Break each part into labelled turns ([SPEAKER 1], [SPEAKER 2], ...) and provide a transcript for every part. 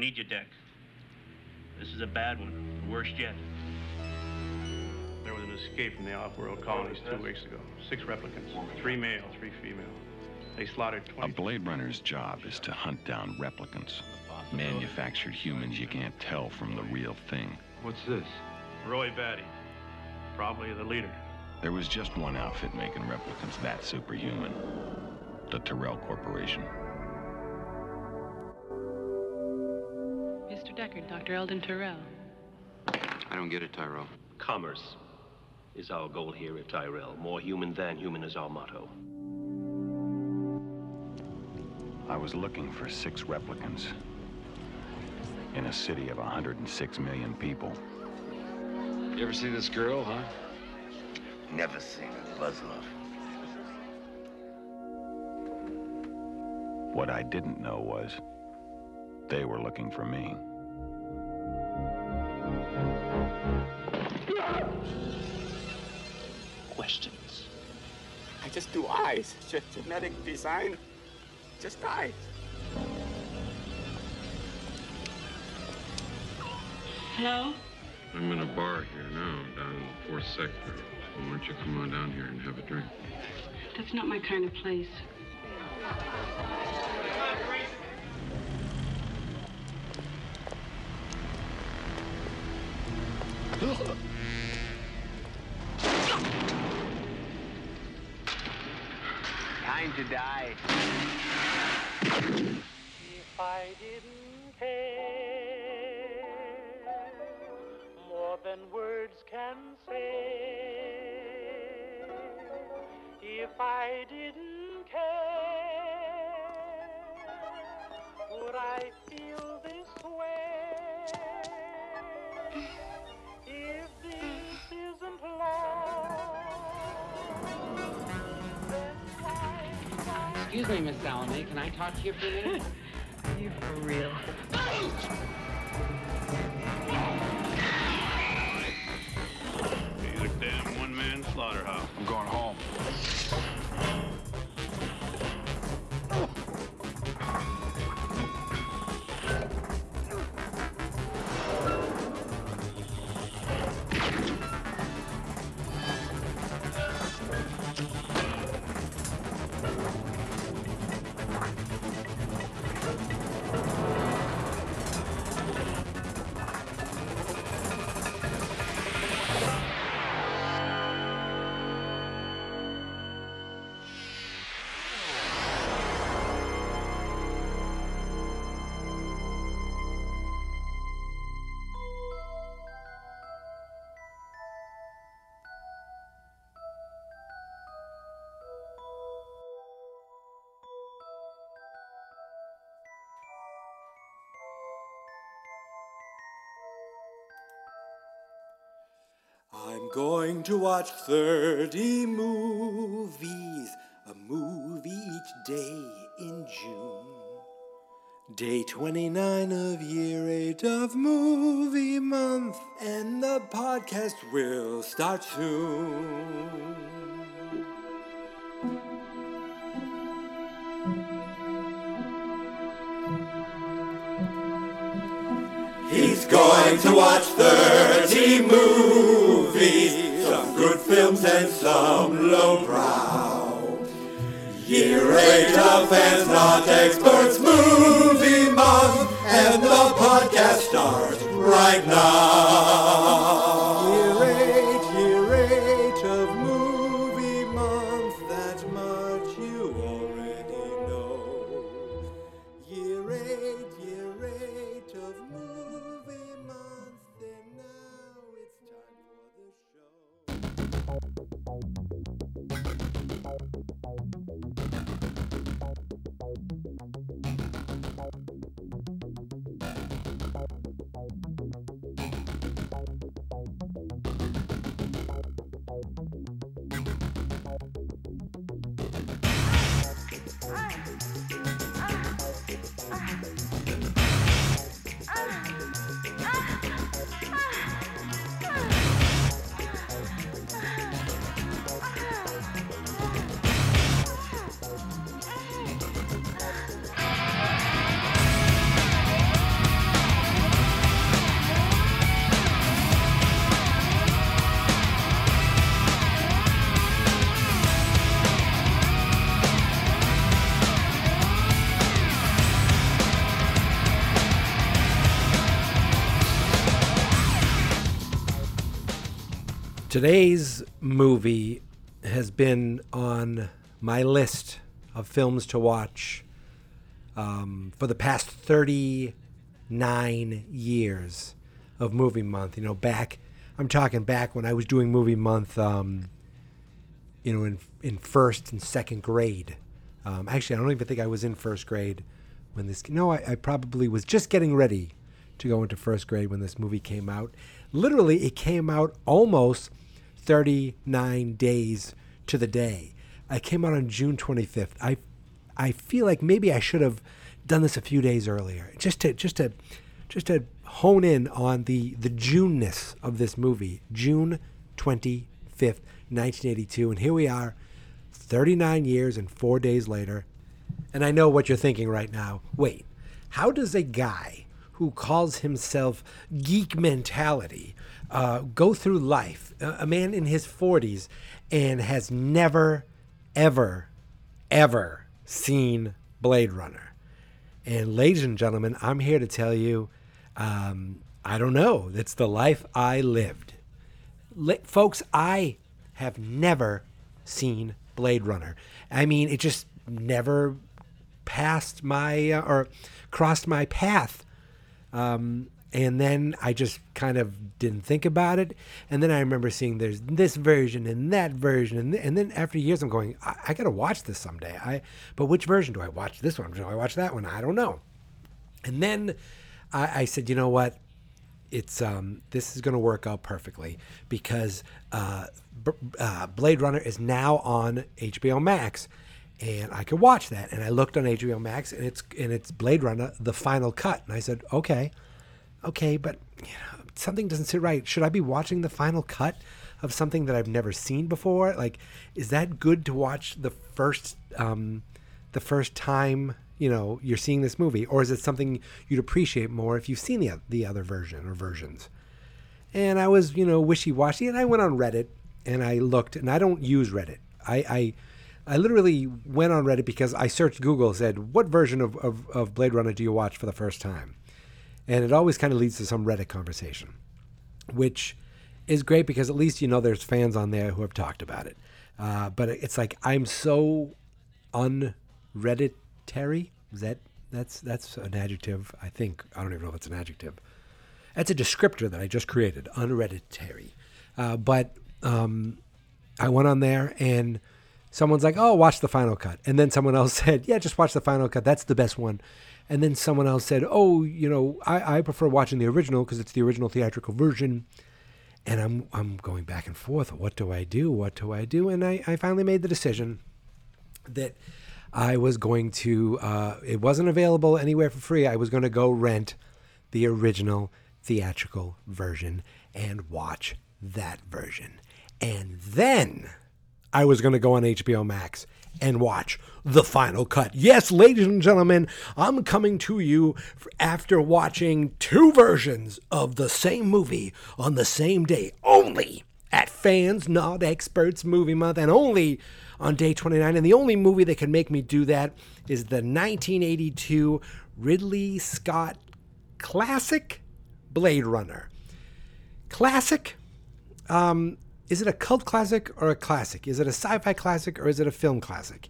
[SPEAKER 1] I need your deck. This is a bad one, the worst yet. There was an escape from the off-world colonies two weeks ago. Six replicants, three male, three female. They slaughtered 20...
[SPEAKER 2] A Blade Runner's job is to hunt down replicants. Manufactured humans you can't tell from the real thing.
[SPEAKER 3] What's this?
[SPEAKER 1] Roy Batty, probably the leader.
[SPEAKER 2] There was just one outfit making replicants that superhuman. The Tyrell Corporation.
[SPEAKER 4] Mr. Deckard, Dr. Eldon Tyrell.
[SPEAKER 3] I don't get it, Tyrell.
[SPEAKER 1] Commerce is our goal here at Tyrell. More human than human is our motto.
[SPEAKER 2] I was looking for six replicants in a city of 106 million people.
[SPEAKER 3] You ever see this girl, huh?
[SPEAKER 5] Never seen a Buzzlove.
[SPEAKER 2] What I didn't know was they were looking for me.
[SPEAKER 1] Questions.
[SPEAKER 6] I just do eyes. Just genetic design. Just eyes.
[SPEAKER 4] Hello?
[SPEAKER 3] I'm in a bar here now, down in the fourth sector. Why don't you come on down here and have a drink?
[SPEAKER 4] That's not my kind of place.
[SPEAKER 5] Time to die.
[SPEAKER 7] If I didn't care more than words can say, if I didn't care, would I
[SPEAKER 8] Excuse me, Miss Salome. Can I talk to you for a minute?
[SPEAKER 4] You for real?
[SPEAKER 1] He's a damn one-man slaughterhouse.
[SPEAKER 2] I'm going home.
[SPEAKER 9] I'm going to watch 30 movies, a movie each day in June. Day 29 of year 8 of movie month, and the podcast will start soon. He's going to watch 30 movies, some good films and some lowbrow. Year 8 of fans, not experts, movie month, and the podcast starts right now. Today's movie has been on my list of films to watch um, for the past 39 years of movie month. You know, back, I'm talking back when I was doing movie month, um, you know, in, in first and second grade. Um, actually, I don't even think I was in first grade when this, no, I, I probably was just getting ready to go into first grade when this movie came out. Literally, it came out almost 39 days to the day. I came out on June 25th. I I feel like maybe I should have done this a few days earlier, just to just to just to hone in on the the Juneness of this movie. June 25th, 1982, and here we are, 39 years and four days later. And I know what you're thinking right now. Wait, how does a guy who calls himself Geek Mentality uh, go through life, a, man in his 40s, and has never, ever, ever seen Blade Runner? And ladies and gentlemen, I'm here to tell you, um, I don't know. It's the life I lived. Li- folks, I have never seen Blade Runner. I mean, it just never passed my uh, or crossed my path. Um, and then I just kind of didn't think about it. And then I remember seeing there's this version and that version, and, th- and then after years, I'm going, I, I got to watch this someday. I but which version do I watch? This one? Do I watch that one? I don't know. And then I, I said, you know what? It's um, this is going to work out perfectly because uh, B- uh, Blade Runner is now on HBO Max, and I could watch that. And I looked on HBO Max, and it's and it's Blade Runner: The Final Cut, and I said, okay, okay, but you know, something doesn't sit right. Should I be watching the final cut of something that I've never seen before? Like, is that good to watch the first um, the first time? You know, you're seeing this movie, or is it something you'd appreciate more if you've seen the the other version or versions? And I was, you know, wishy washy, and I went on Reddit and I looked, and I don't use Reddit. I, I I literally went on Reddit because I searched Google, said, what version of, of, of Blade Runner do you watch for the first time? And it always kind of leads to some Reddit conversation, which is great because at least you know there's fans on there who have talked about it. Uh, but it's like I'm so unredditary. Is that that's that's an adjective? I think I don't even know if it's an adjective. That's a descriptor that I just created, unredditary. Uh, but um, I went on there and someone's like, "Oh, watch the final cut," and then someone else said, "Yeah, just watch the final cut. That's the best one." And then someone else said, "Oh, you know, I, I prefer watching the original because it's the original theatrical version." And I'm I'm going back and forth. What do I do? What do I do? And I, I finally made the decision that I was going to. Uh, it wasn't available anywhere for free. I was going to go rent the original theatrical version and watch that version. And then I was going to go on HBO Max and watch the final cut. Yes, ladies and gentlemen, I'm coming to you after watching two versions of the same movie on the same day, only at Fans Not Experts Movie Month, and only on day 29. And the only movie that can make me do that is the 1982 Ridley Scott classic Blade Runner. Classic? Um, is it a cult classic or a classic? Is it a sci fi classic or is it a film classic?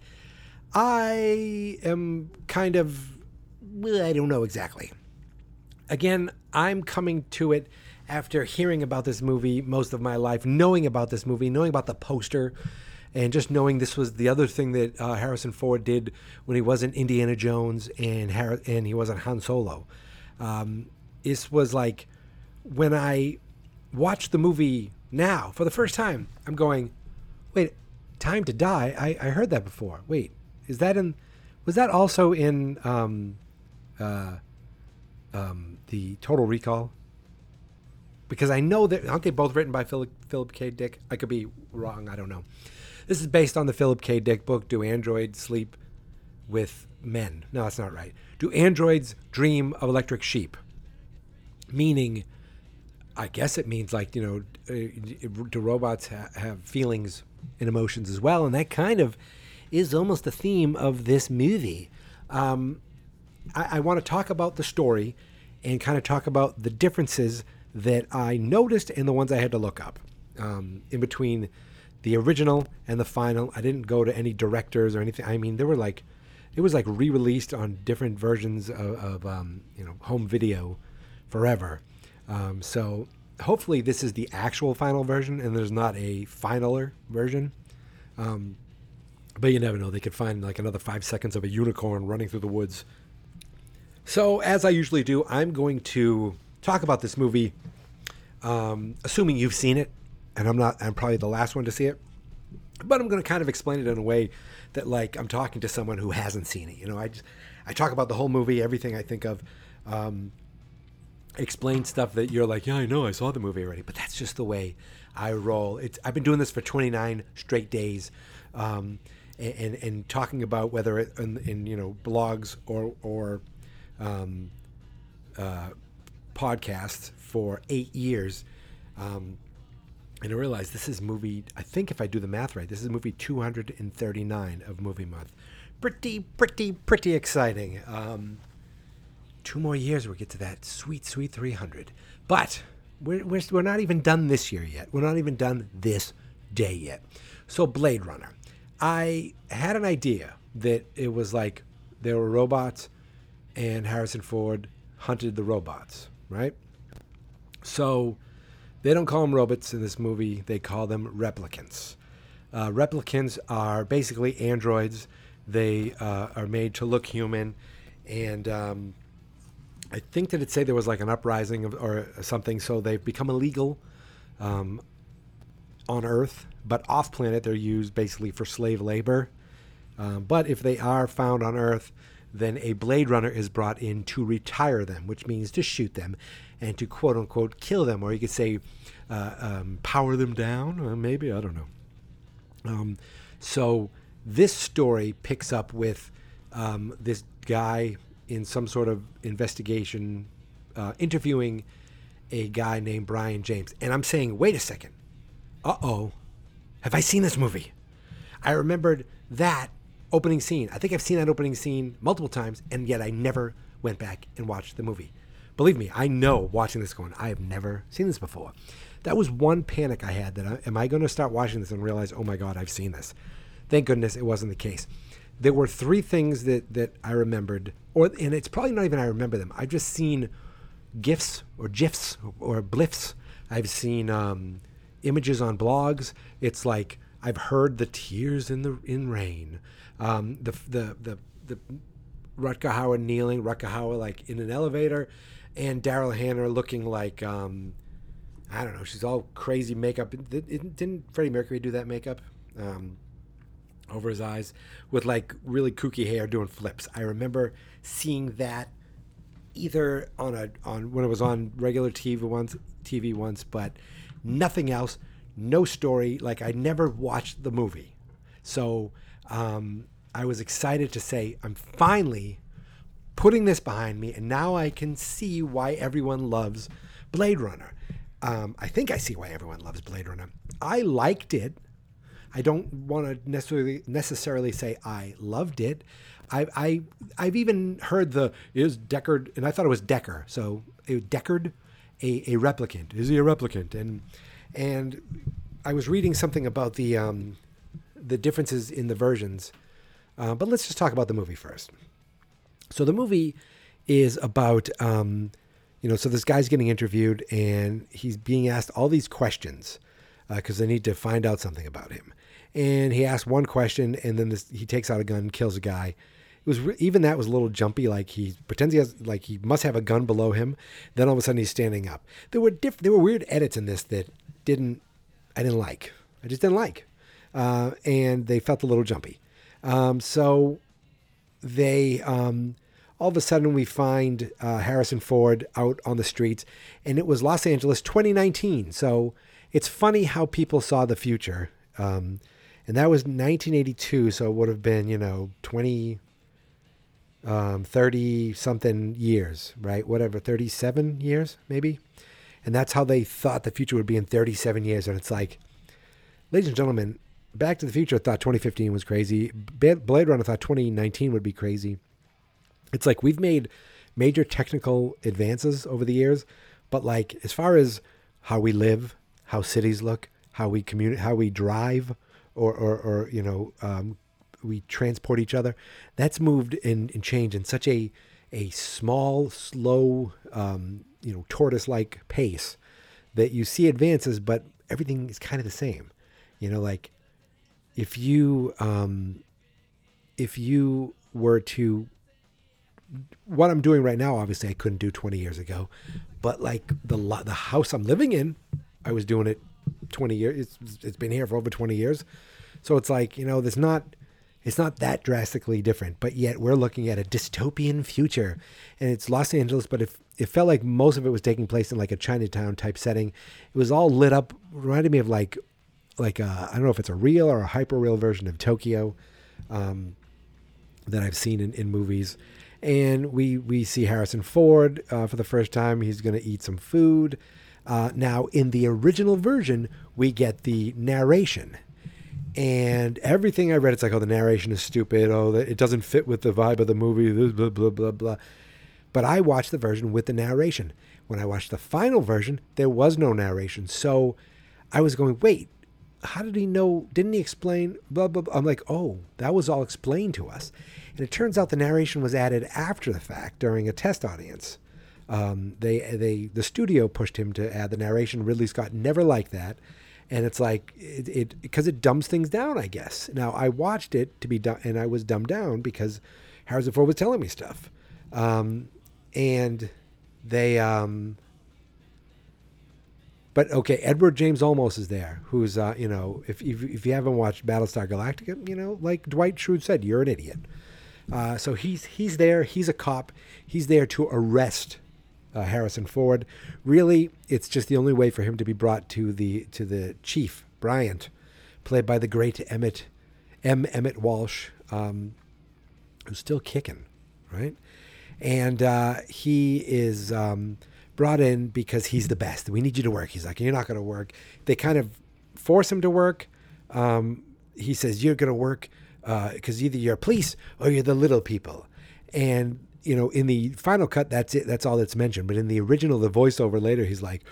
[SPEAKER 9] I am kind of, well, I don't know exactly. Again, I'm coming to it after hearing about this movie most of my life, knowing about this movie, knowing about the poster, and just knowing this was the other thing that uh, Harrison Ford did when he wasn't Indiana Jones and Har- and he wasn't Han Solo. Um, this was like when I watched the movie now for the first time. I'm going, wait, Time to Die. I, I heard that before. Wait, is that in? Was that also in um, uh, um, the Total Recall? Because I know that aren't they both written by Philip Philip K. Dick? I could be wrong. I don't know. This is based on the Philip K. Dick book. Do androids sleep with men? No, that's not right. Do androids dream of electric sheep? Meaning, I guess it means like you know, uh, do robots ha- have feelings and emotions as well? And that kind of is almost the theme of this movie. Um, I, I want to talk about the story and kind of talk about the differences that I noticed and the ones I had to look up. um, in between the original and the final. I didn't go to any directors or anything. I mean, there were like, it was like re-released on different versions of, of um, you know home video forever. Um, so hopefully this is the actual final version and there's not a finaler version. Um, but you never know. They could find like another five seconds of a unicorn running through the woods. So as I usually do, I'm going to talk about this movie, um, assuming you've seen it, and I'm not. I'm probably the last one to see it, but I'm going to kind of explain it in a way that like I'm talking to someone who hasn't seen it. You know, I just I talk about the whole movie, everything I think of. Um, explain stuff that you're like, yeah, I know, I saw the movie already, but that's just the way I roll. It's I've been doing this for 29 straight days, um, and, and, talking about whether it in, in you know blogs or or um, uh, podcasts for eight years. Um, and I realized this is movie. I think if I do the math right, this is movie 239 of Movie Month. Pretty, pretty, pretty exciting. Um, two more years, we'll get to that sweet, sweet 300. But we're, we're, we're not even done this year yet. We're not even done this day yet. So, Blade Runner. I had an idea that it was like there were robots and Harrison Ford hunted the robots, right? So, they don't call them robots in this movie, they call them replicants. Uh, replicants are basically androids. They uh, are made to look human, and um, I think that it say there was like an uprising of, or something, so they've become illegal um, on Earth, but off planet they're used basically for slave labor. Um, but if they are found on Earth, then a Blade Runner is brought in to retire them, which means to shoot them and to quote unquote kill them, or you could say uh, um, power them down, uh, maybe, I don't know. Um, so this story picks up with um, this guy in some sort of investigation uh, interviewing a guy named Brion James. And I'm saying, wait a second. Uh oh. Have I seen this movie? I remembered that opening scene. I think I've seen that opening scene multiple times, and yet I never went back and watched the movie. Believe me, I know watching this going, I have never seen this before. That was one panic I had that I, am I going to start watching this and realize, oh my God, I've seen this. Thank goodness it wasn't the case. There were three things that, that I remembered, or and it's probably not even I remember them. I've just seen gifs or gifs or bliffs. I've seen um, images on blogs. It's like I've heard the tears in the in rain. Um, the the the the Rutger Hauer kneeling, Rutger Hauer like in an elevator, and Daryl Hannah looking like um, I don't know. She's all crazy makeup. Didn't Freddie Mercury do that makeup um, over his eyes with like really kooky hair doing flips? I remember seeing that either on a on when it was on regular TV once, TV once, but nothing else. No story. Like I never watched the movie, so um, I was excited to say I'm finally putting this behind me, and now I can see why everyone loves Blade Runner. Um, I think I see why everyone loves Blade Runner. I liked it. I don't want to necessarily necessarily say I loved it. I, I I've even heard the is Deckard, and I thought it was Decker. So it, was Deckard, a, a replicant. Is he a replicant? And and I was reading something about the um, the differences in the versions. Uh, but let's just talk about the movie first. So the movie is about um, you know, so this guy's getting interviewed and he's being asked all these questions because uh, they need to find out something about him. And he asks one question and then this, he takes out a gun, kills a guy. It was even that was a little jumpy. Like he pretends he has, like he must have a gun below him. Then all of a sudden he's standing up. There were diff- there were weird edits in this that didn't, I didn't like. I just didn't like, uh, and they felt a little jumpy. Um, so they um, all of a sudden we find uh, Harrison Ford out on the streets, and it was Los Angeles 2019. So it's funny how people saw the future. Um, and that was 1982, so it would have been, you know, 20, um, 30 something years, right? Whatever, 37 years, maybe. And that's how they thought the future would be in 37 years. And it's like, ladies and gentlemen, Back to the Future thought 2015 was crazy. Blade Runner thought 2019 would be crazy. It's like we've made major technical advances over the years, but like as far as how we live, how cities look, how we communi- how we drive, or or, or you know um, we transport each other. That's moved and, and changed in such a a small, slow, um, you know, tortoise-like pace that you see advances, but everything is kind of the same. You know, like if you um, if you were to what I'm doing right now, obviously I couldn't do 20 years ago, but like the the house I'm living in, I was doing it 20 years. It's, it's been here for over 20 years, so it's like you know, there's not it's not that drastically different, but yet we're looking at a dystopian future, and it's Los Angeles, but it it felt like most of it was taking place in like a Chinatown type setting. It was all lit up, reminded me of like like a, I don't know if it's a real or a hyper real version of Tokyo. Um, that I've seen in, in movies. And we, we see Harrison Ford uh, for the first time. He's going to eat some food. Uh, now, in the original version, we get the narration. And everything I read, it's like, oh, the narration is stupid. Oh, it doesn't fit with the vibe of the movie. Blah, blah, blah, blah. But I watched the version with the narration. When I watched the final version, there was no narration. So I was going, wait, how did he know? Didn't he explain? Blah, blah, blah. I'm like, oh, that was all explained to us. And it turns out the narration was added after the fact during a test audience. Um, they, they, the studio pushed him to add the narration. Ridley Scott never liked that. And it's like, it, it, because it dumbs things down, I guess. Now, I watched it to be done, and I was dumbed down because Harrison Ford was telling me stuff. Um, and they, um, but okay, Edward James Olmos is there, who's uh, you know, if, if if you haven't watched Battlestar Galactica, you know, like Dwight Schrute said, you're an idiot. Uh, so he's he's there. He's a cop. He's there to arrest uh, Harrison Ford. Really, it's just the only way for him to be brought to the to the chief Bryant, played by the great Emmett M. Emmet Walsh, um, who's still kicking, right? And uh, he is. Um, brought in because he's the best. We need you to work. He's like, you're not going to work. They kind of force him to work. Um, he says, you're going to work because uh, either you're police or you're the little people. And, you know, in the final cut, that's it. That's all that's mentioned. But in the original, the voiceover later, he's like,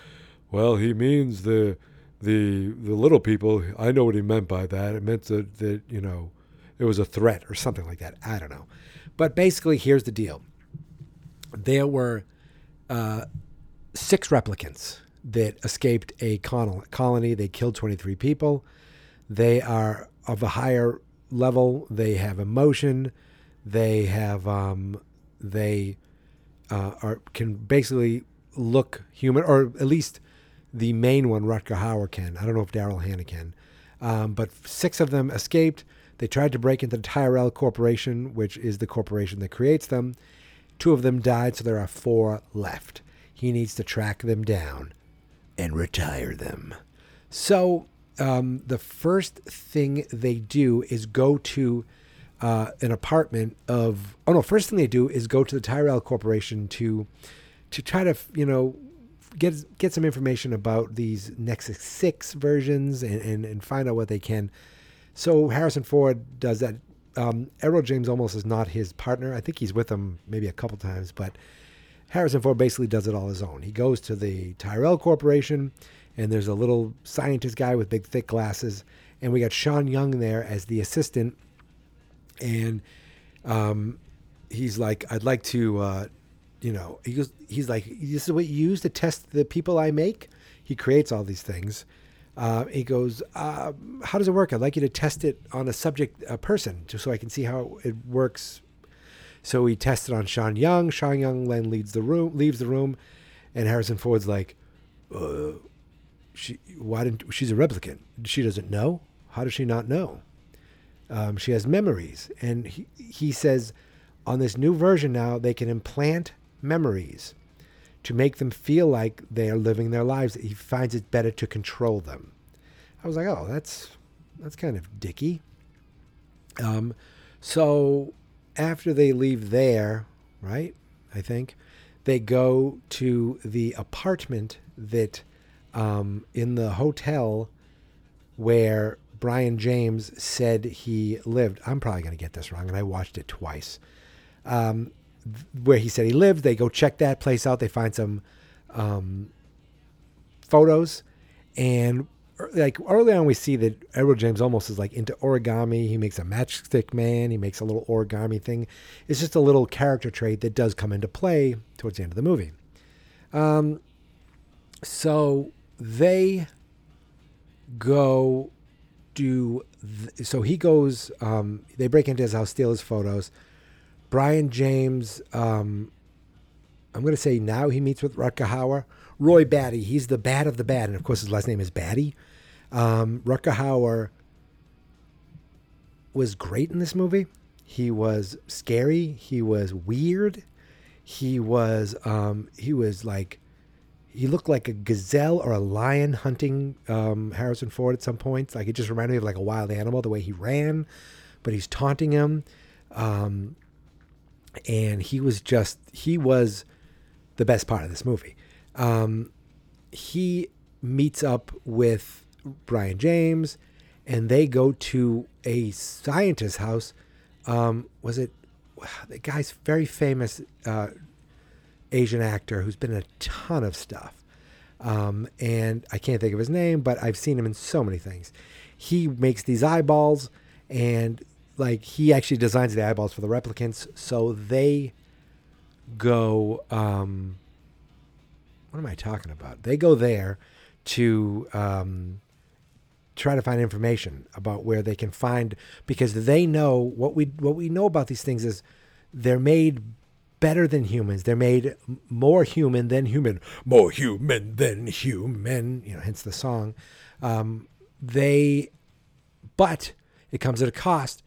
[SPEAKER 9] well, he means the the the little people. I know what he meant by that. It meant that, that you know, it was a threat or something like that. I don't know. But basically, here's the deal. There were uh, six replicants that escaped a colony. They killed 23 people. They are of a higher level. They have emotion. They have um, they uh, are can basically look human, or at least the main one, Rutger Hauer can. I don't know if Daryl Hannah can, um, but six of them escaped. They tried to break into the Tyrell Corporation, which is the corporation that creates them. Two of them died, so there are four left. He needs to track them down and retire them. So um, the first thing they do is go to uh, an apartment of. Oh no! First thing they do is go to the Tyrell Corporation to to try to you know get get some information about these Nexus Six versions and, and, and find out what they can. So Harrison Ford does that. Um, Edward James Olmos is not his partner. I think he's with him maybe a couple times, but Harrison Ford basically does it all his own. He goes to the Tyrell Corporation, and there's a little scientist guy with big, thick glasses, and we got Sean Young there as the assistant, and um, he's like, "I'd like to, uh, you know," he goes, he's like, "This is what you use to test the people I make." He creates all these things. Uh, he goes, uh, "How does it work? I'd like you to test it on a subject, a person, just so I can see how it works so he tested on Sean Young. Sean Young then leads the room, leaves the room, and Harrison Ford's like, uh, "She, why didn't she's a replicant? She doesn't know. How does she not know? Um, she has memories." And he he says, on this new version now, they can implant memories to make them feel like they are living their lives. He finds it better to control them. I was like, "Oh, that's that's kind of dicky." Um, so after they leave there, right? I think they go to the apartment that um, in the hotel where Brion James said he lived. I'm probably going to get this wrong, and I watched it twice. Um, where he said he lived, they go check that place out. They find some um, photos, and er- like early on we see that Edward James Olmos is like into origami. He makes a matchstick man. He makes a little origami thing. It's just a little character trait that does come into play towards the end of the movie. Um, so they go do. Th- so he goes. Um, they break into his house, steal his photos. Brion James. Um, I'm going to say now he meets with Rutger Hauer. Roy Batty, he's the bad of the bad, and of course his last name is Batty. Um, Rutger Hauer was great in this movie. He was scary. He was weird. He was um, he was like he looked like a gazelle or a lion hunting um, Harrison Ford at some points. Like it just reminded me of like a wild animal the way he ran, but he's taunting him. Um, and he was just he was the best part of this movie. Um, he meets up with Brion James, and they go to a scientist's house. Um, was it the guy's very famous uh, Asian actor who's been in a ton of stuff? Um, and I can't think of his name, but I've seen him in so many things. He makes these eyeballs, and like he actually designs the eyeballs for the replicants, so they go. Um, what am I talking about? They go there to um, try to find information about where they can find because they know what we what we know about these things is they're made better than humans. They're made more human than human, more human than human. You know, hence the song. Um, they, but it comes at a cost.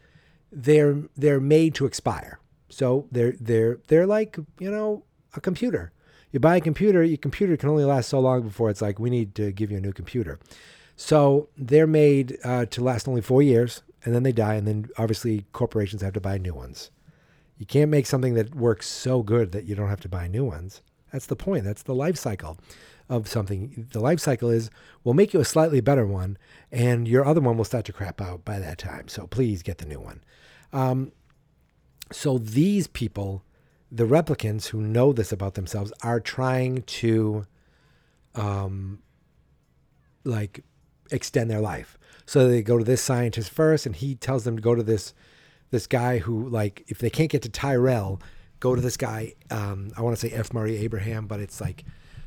[SPEAKER 9] They're they're made to expire. So they're they're they're like you know a computer. You buy a computer, your computer can only last so long before it's like we need to give you a new computer. So they're made uh, to last only four years, and then they die, and then obviously corporations have to buy new ones. You can't make something that works so good that you don't have to buy new ones. That's the point. That's the life cycle of something. The life cycle is we'll make you a slightly better one, and your other one will start to crap out by that time. So please get the new one. Um, so these people, the replicants who know this about themselves, are trying to, um, like, extend their life. So they go to this scientist first, and he tells them to go to this this guy who, like, if they can't get to Tyrell, go to this guy. Um, I want to say F. Murray Abraham, but it's like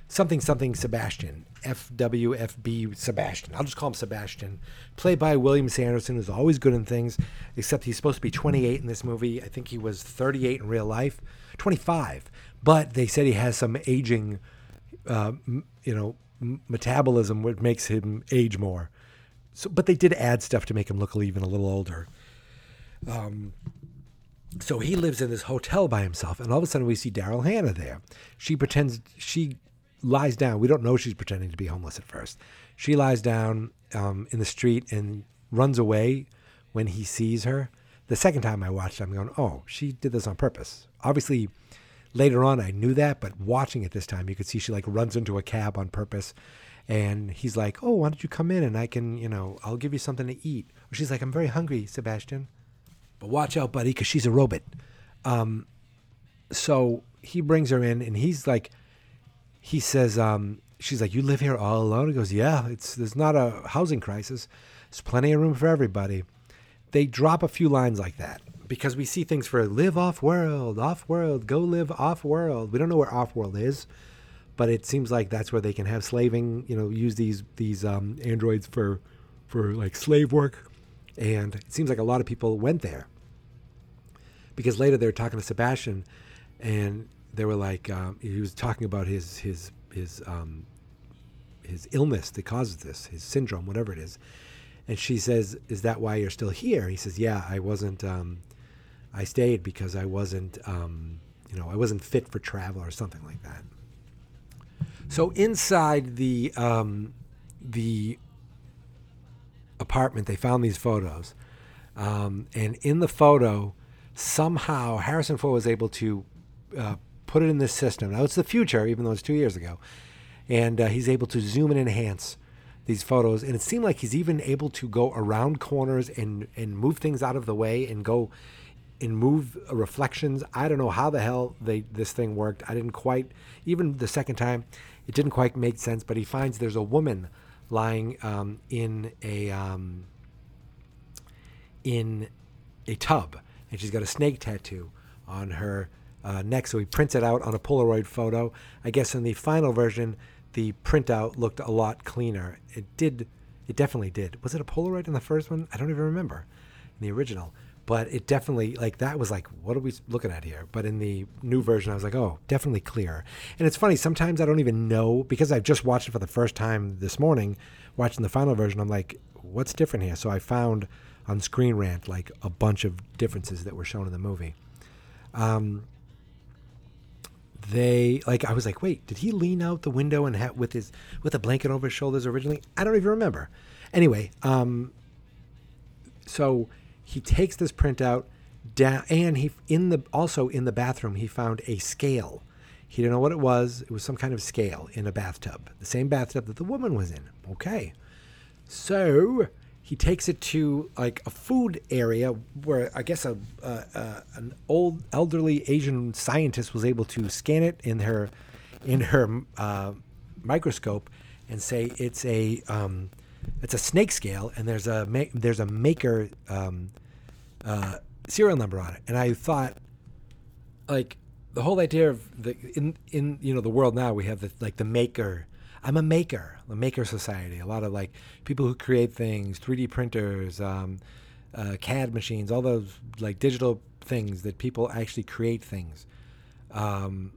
[SPEAKER 9] something something Sebastian. F W F B Sebastian. I'll just call him Sebastian. Played by William Sanderson, who's always good in things, except he's supposed to be 28 in this movie. I think he was 38 in real life, 25. But they said he has some aging, uh, you know, m- metabolism, which makes him age more. So, but they did add stuff to make him look even a little older. Um, so he lives in this hotel by himself, and all of a sudden we see Daryl Hannah there. She pretends she lies down. We don't know she's pretending to be homeless at first. She lies down um, in the street and runs away when he sees her. The second time I watched, I'm going, oh, she did this on purpose. Obviously, later on I knew that, but watching it this time, you could see she like runs into a cab on purpose, and he's like, oh, why don't you come in and I can, you know, I'll give you something to eat. She's like, I'm very hungry, Sebastian. But watch out, buddy, because she's a robot. Um, so he brings her in, and he's like, he says, um, she's like, you live here all alone. He goes, yeah, it's there's not a housing crisis. There's plenty of room for everybody. They drop a few lines like that because we see things for live off world, off world, go live off world. We don't know where off world is, but it seems like that's where they can have slaving. You know, use these these um, androids for for like slave work, and it seems like a lot of people went there because later they were talking to Sebastian, and they were like, um, he was talking about his his his um, his illness that causes this, his syndrome, whatever it is. And she says, "Is that why you're still here?" He says, "Yeah, I wasn't. Um, I stayed because I wasn't, um, you know, I wasn't fit for travel or something like that." So inside the um, the apartment, they found these photos, um, and in the photo, somehow Harrison Ford was able to uh, put it in this system. Now it's the future, even though it's two years ago, and uh, he's able to zoom and enhance these photos. And it seemed like he's even able to go around corners and and move things out of the way and go and move reflections. I don't know how the hell they this thing worked. I didn't quite even the second time, it didn't quite make sense. But he finds there's a woman lying um, in a um, in a tub, and she's got a snake tattoo on her uh, neck. So he prints it out on a Polaroid photo. I guess in the final version, the printout looked a lot cleaner. It did. It definitely did. Was it a Polaroid in the first one? I don't even remember. In the original, but it definitely like that was like what are we looking at here? But in the new version, I was like, oh, definitely clear. And it's funny. Sometimes I don't even know because I've just watched it for the first time this morning. Watching the final version, I'm like, what's different here? So I found on Screen Rant like a bunch of differences that were shown in the movie. Um, they like I was like, wait, did he lean out the window and ha- with his with a blanket over his shoulders originally? I don't even remember. Anyway, um, so he takes this printout down, and he in the also in the bathroom he found a scale. He didn't know what it was. It was some kind of scale in a bathtub, the same bathtub that the woman was in. Okay, so he takes it to like a food area where I guess a, an old elderly Asian scientist was able to scan it in her in her uh, microscope and say it's a um, it's a snake scale and there's a ma- there's a maker um, uh, serial number on it. And I thought like the whole idea of the in in you know the world now we have the like the maker I'm a maker, the maker society. A lot of like people who create things, 3D printers, um, uh, CAD machines, all those like digital things that people actually create things. Um,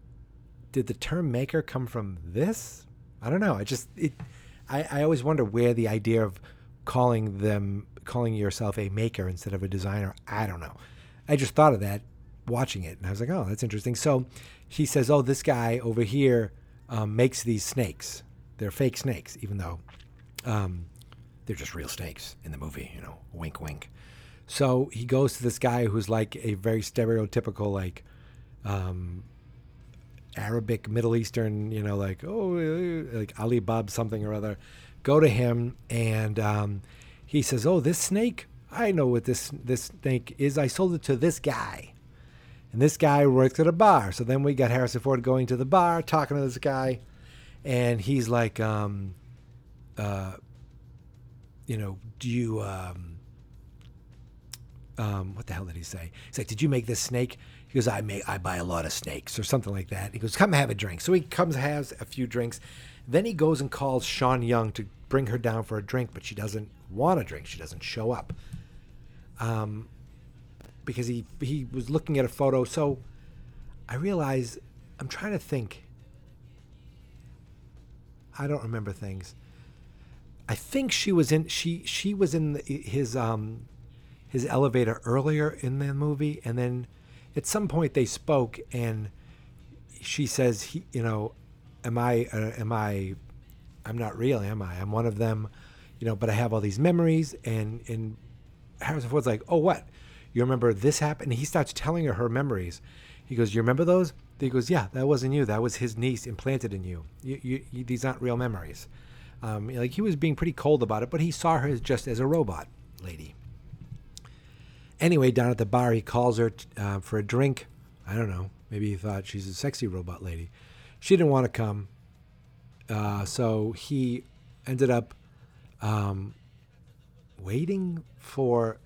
[SPEAKER 9] did the term maker come from this? I don't know. I just it. I, I always wonder where the idea of calling them calling yourself a maker instead of a designer. I don't know. I just thought of that watching it, and I was like, oh, that's interesting. So he says, oh, this guy over here um, makes these snakes they're fake snakes, even though um, they're just real snakes in the movie. You know, wink, wink. So he goes to this guy who's like a very stereotypical, like um, Arabic, Middle Eastern, you know, like oh, like Ali Bab something or other. Go to him, and um, he says, "Oh, this snake, I know what this this snake is. I sold it to this guy." And this guy works at a bar. So then we got Harrison Ford going to the bar, talking to this guy and he's like, um, uh, you know, do you, um, um, what the hell did he say? He's like, did you make this snake? He goes, I make, I buy a lot of snakes or something like that. He goes, come have a drink. So he comes, has a few drinks. Then he goes and calls Sean Young to bring her down for a drink, but she doesn't want a drink. She doesn't show up. Um, because he he was looking at a photo. So I realize I'm trying to think I don't remember things. I think she was in she she was in the, his um his elevator earlier in the movie, and then at some point they spoke, and she says, he, you know, am I uh, am I I'm not real, am I? I'm one of them, you know, but I have all these memories, and and Harrison Ford's like, oh, what? You remember this happened? And he starts telling her her memories. He goes, you remember those? He goes, yeah, that wasn't you. That was his niece implanted in you. you, you, you these aren't real memories. Um, like he was being pretty cold about it, but he saw her just as a robot lady. Anyway, down at the bar, he calls her uh, for a drink. I don't know. Maybe he thought she's a sexy robot lady. She didn't want to come, uh, so he ended up um, waiting for.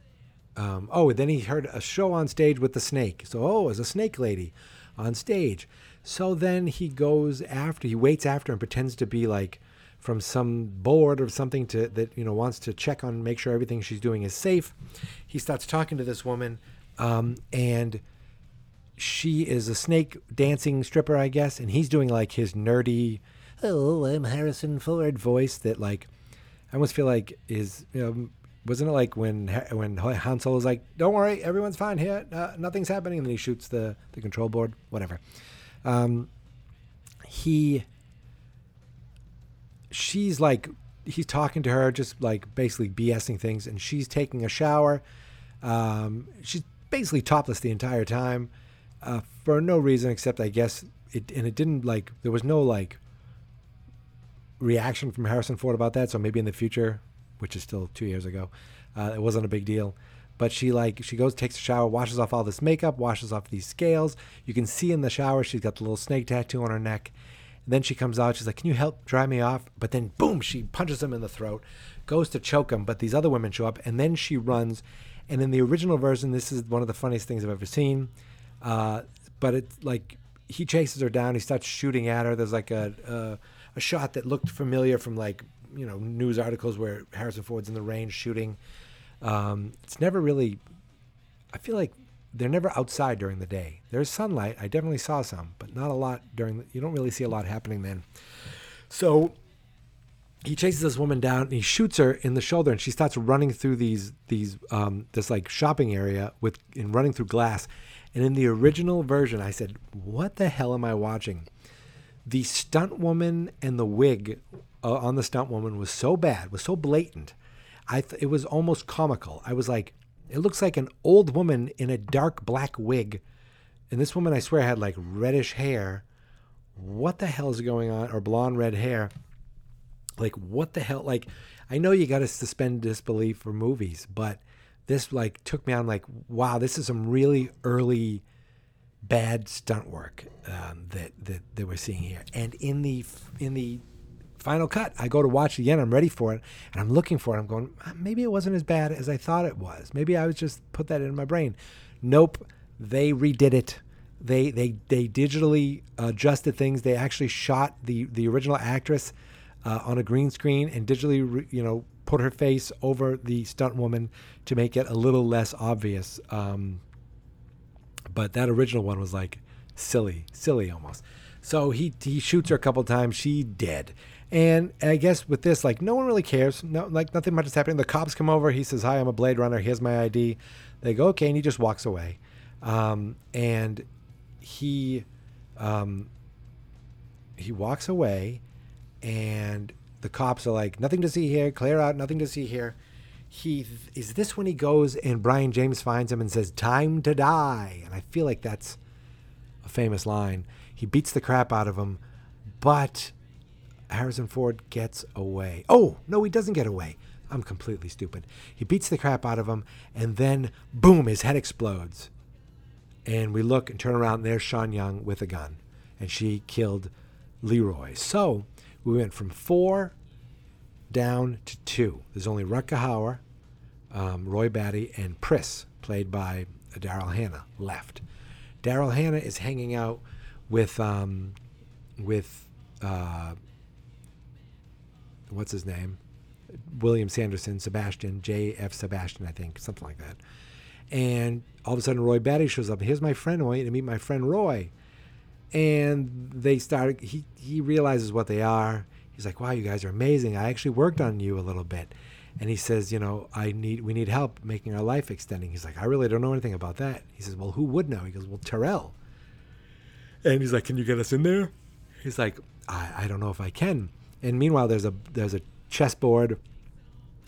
[SPEAKER 9] Um, oh, then he heard a show on stage with the snake. So, oh, was a snake lady on stage. So then he goes after, he waits after and pretends to be like from some board or something to that you know wants to check on make sure everything she's doing is safe. He starts talking to this woman, um, and she is a snake dancing stripper, I guess, and he's doing like his nerdy, "Oh, I'm Harrison Ford" voice that like I almost feel like is you know, wasn't it like when when Han Solo's like, "Don't worry, everyone's fine here, uh, nothing's happening," and then he shoots the the control board, whatever. Um, he, she's like, he's talking to her, just like basically BSing things, and she's taking a shower. Um, she's basically topless the entire time, uh, for no reason except I guess it, and it didn't like there was no like reaction from Harrison Ford about that. So maybe in the future which is still two years ago. Uh, it wasn't a big deal. But she like she goes, takes a shower, washes off all this makeup, washes off these scales. You can see in the shower she's got the little snake tattoo on her neck, And then she comes out. She's like, "Can you help dry me off?" But then, boom, she punches him in the throat, goes to choke him. But these other women show up, and then she runs. And in the original version, this is one of the funniest things I've ever seen. Uh, but it's like he chases her down. He starts shooting at her. There's like a, a a shot that looked familiar from like you know news articles where Harrison Ford's in the range shooting. Um, it's never really. I feel like they're never outside during the day. There's sunlight. I definitely saw some, but not a lot during. The, you don't really see a lot happening then. So he chases this woman down and he shoots her in the shoulder, and she starts running through these these um, this like shopping area with and running through glass. And in the original version, I said, "What the hell am I watching?" The stunt woman and the wig uh, on the stunt woman was so bad, was so blatant. I th- it was almost comical. I was like, it looks like an old woman in a dark black wig, and this woman I swear had like reddish hair. What the hell is going on? Or blonde red hair. Like what the hell? Like I know you got to suspend disbelief for movies, but this like took me on like wow, this is some really early bad stunt work um, that, that that we're seeing here. And in the in the final cut, I go to watch again. I'm ready for it, and I'm looking for it. I'm going, "Ah, maybe it wasn't as bad as I thought it was. Maybe I was just put that in my brain. Nope, they redid it. They they they digitally adjusted things. They actually shot the the original actress uh, on a green screen and digitally re, you know put her face over the stunt woman to make it a little less obvious. Um, but that original one was like silly, silly almost. So he he shoots her a couple times. She dead. And I guess with this, like no one really cares. No, like nothing much is happening. The cops come over. He says, "Hi, I'm a Blade Runner. Here's my ID." They go, "Okay," and he just walks away. Um, and he um, he walks away, and the cops are like, "Nothing to see here. Clear out. Nothing to see here." He is this when he goes and Brion James finds him and says, "Time to die," and I feel like that's a famous line. He beats the crap out of him, but Harrison Ford gets away. Oh, no, he doesn't get away. I'm completely stupid. He beats the crap out of him, and then, boom, his head explodes. And we look and turn around, and there's Sean Young with a gun. And she killed Leroy. So we went from four down to two. There's only Rutger Hauer, um, Roy Batty, and Pris, played by Daryl Hannah, left. Daryl Hannah is hanging out with um, with uh, what's his name, William Sanderson, Sebastian, J. F. Sebastian, I think, something like that. And all of a sudden, Roy Batty shows up. Here's my friend. I want you to meet my friend Roy. And they start. He he realizes what they are. He's like, "Wow, you guys are amazing. I actually worked on you a little bit." And he says, "You know, I need we need help making our life extending." He's like, "I really don't know anything about that." He says, "Well, who would know?" He goes, "Well, Tyrell." And he's like, "Can you get us in there?" He's like, "I, I don't know if I can." And meanwhile, there's a there's a chessboard,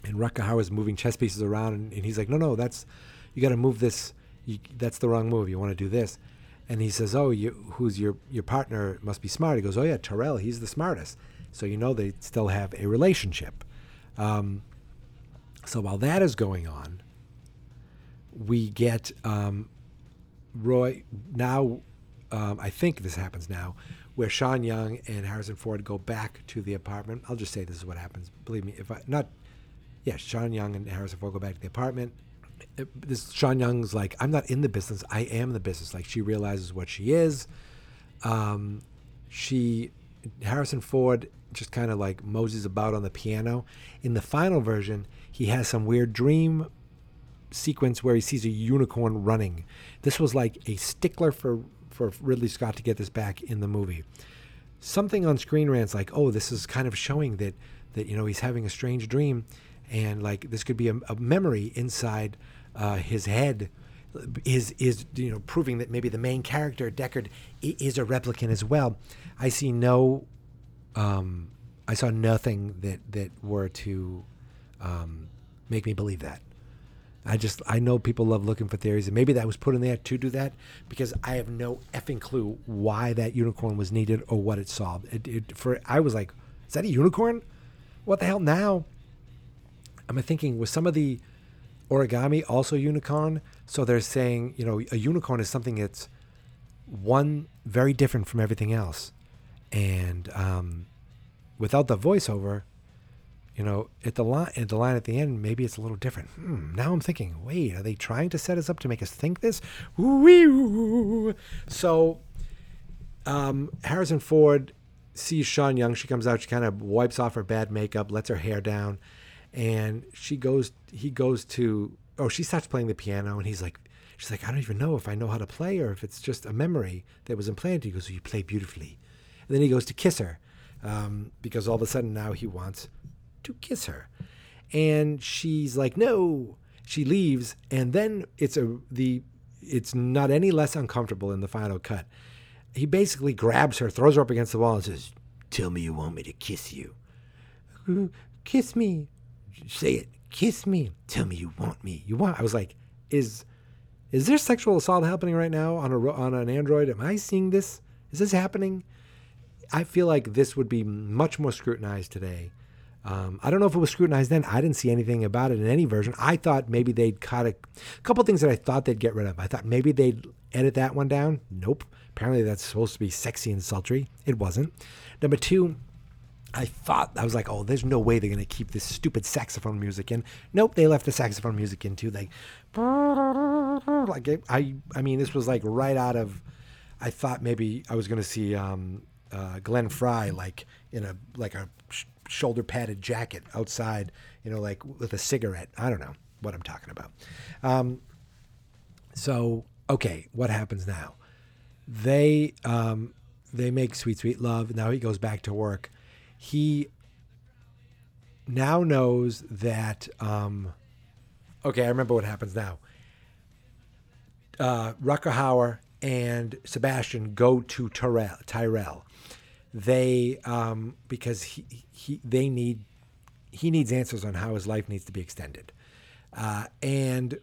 [SPEAKER 9] and Hauer's moving chess pieces around, and, and he's like, "No, no, that's you got to move this. You, that's the wrong move. You want to do this." And he says, "Oh, you, who's your your partner? Must be smart." He goes, "Oh yeah, Tyrell. He's the smartest." So you know they still have a relationship. Um, so while that is going on, we get um, Roy now. Um, I think this happens now, where Sean Young and Harrison Ford go back to the apartment. I'll just say this is what happens. Believe me, if I not, yeah, Sean Young and Harrison Ford go back to the apartment. This Sean Young's like, I'm not in the business. I am the business. Like she realizes what she is. Um, she Harrison Ford just kind of like moses about on the piano. In the final version, he has some weird dream sequence where he sees a unicorn running. This was like a stickler for for Ridley Scott to get this back in the movie. Something on Screen Rant's like, oh, this is kind of showing that that you know he's having a strange dream, and like this could be a, a memory inside uh, his head. Is is you know proving that maybe the main character Deckard is a replicant as well. I see no, um, I saw nothing that that were to um, make me believe that. I just I know people love looking for theories, and maybe that was put in there to do that because I have no effing clue why that unicorn was needed or what it solved. It, it, for I was like, is that a unicorn? What the hell now? I'm thinking was some of the origami also unicorn? So they're saying you know a unicorn is something that's one very different from everything else, and um, without the voiceover, you know, at the line at the line at the end, maybe it's a little different. Hmm, now I'm thinking, wait, are they trying to set us up to make us think this? Woo! So, um, Harrison Ford sees Sean Young. She comes out. She kind of wipes off her bad makeup, lets her hair down, and she goes. He goes to. Oh, she starts playing the piano, and he's like, she's like, I don't even know if I know how to play or if it's just a memory that was implanted. He goes, you play beautifully, and then he goes to kiss her, um, because all of a sudden now he wants to kiss her, and she's like, no. She leaves, and then it's a the. It's not any less uncomfortable in the final cut he basically grabs her, throws her up against the wall, and says, Tell me you want me to kiss you. Kiss me. Say it. Kiss me. Tell me you want me. You want. I was like, Is is there sexual assault happening right now on a on an Android? Am I seeing this? Is this happening? I feel like this would be much more scrutinized today. Um, I don't know if it was scrutinized then. I didn't see anything about it in any version. I thought maybe they'd cut a, a couple things that I thought they'd get rid of. I thought maybe they'd edit that one down. Nope. Apparently that's supposed to be sexy and sultry. It wasn't. Number two, I thought I was like, oh, there's no way they're gonna keep this stupid saxophone music in. Nope, they left the saxophone music in too. Like, like it, I, I mean, this was like right out of. I thought maybe I was gonna see um, uh, Glenn Frey like in a like a shoulder padded jacket outside, you know, like with a cigarette. I don't know what I'm talking about. Um, so okay, what happens now? They um, they make sweet sweet love. Now he goes back to work. He now knows that. Um, okay, I remember what happens now. Uh, Rutger Hauer and Sebastian go to Tyrell. Tyrell. They um, because he, he they need he needs answers on how his life needs to be extended, uh, and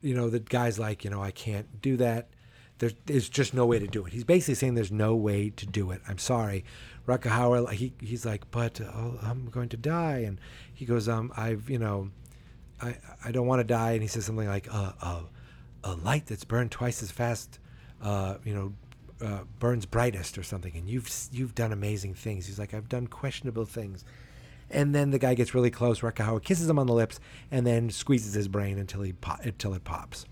[SPEAKER 9] you know the guy's like you know I can't do that. There's, there's just no way to do it. He's basically saying there's no way to do it. I'm sorry. Rutger Hauer, he, he's like, but oh, I'm going to die. And he goes, um, I've, you know, I, I don't want to die. And he says something like, uh, uh, a light that's burned twice as fast, uh, you know, uh, burns brightest or something. And you've, you've done amazing things. He's like, I've done questionable things. And then the guy gets really close. Rutger Hauer kisses him on the lips and then squeezes his brain until he po- until it pops.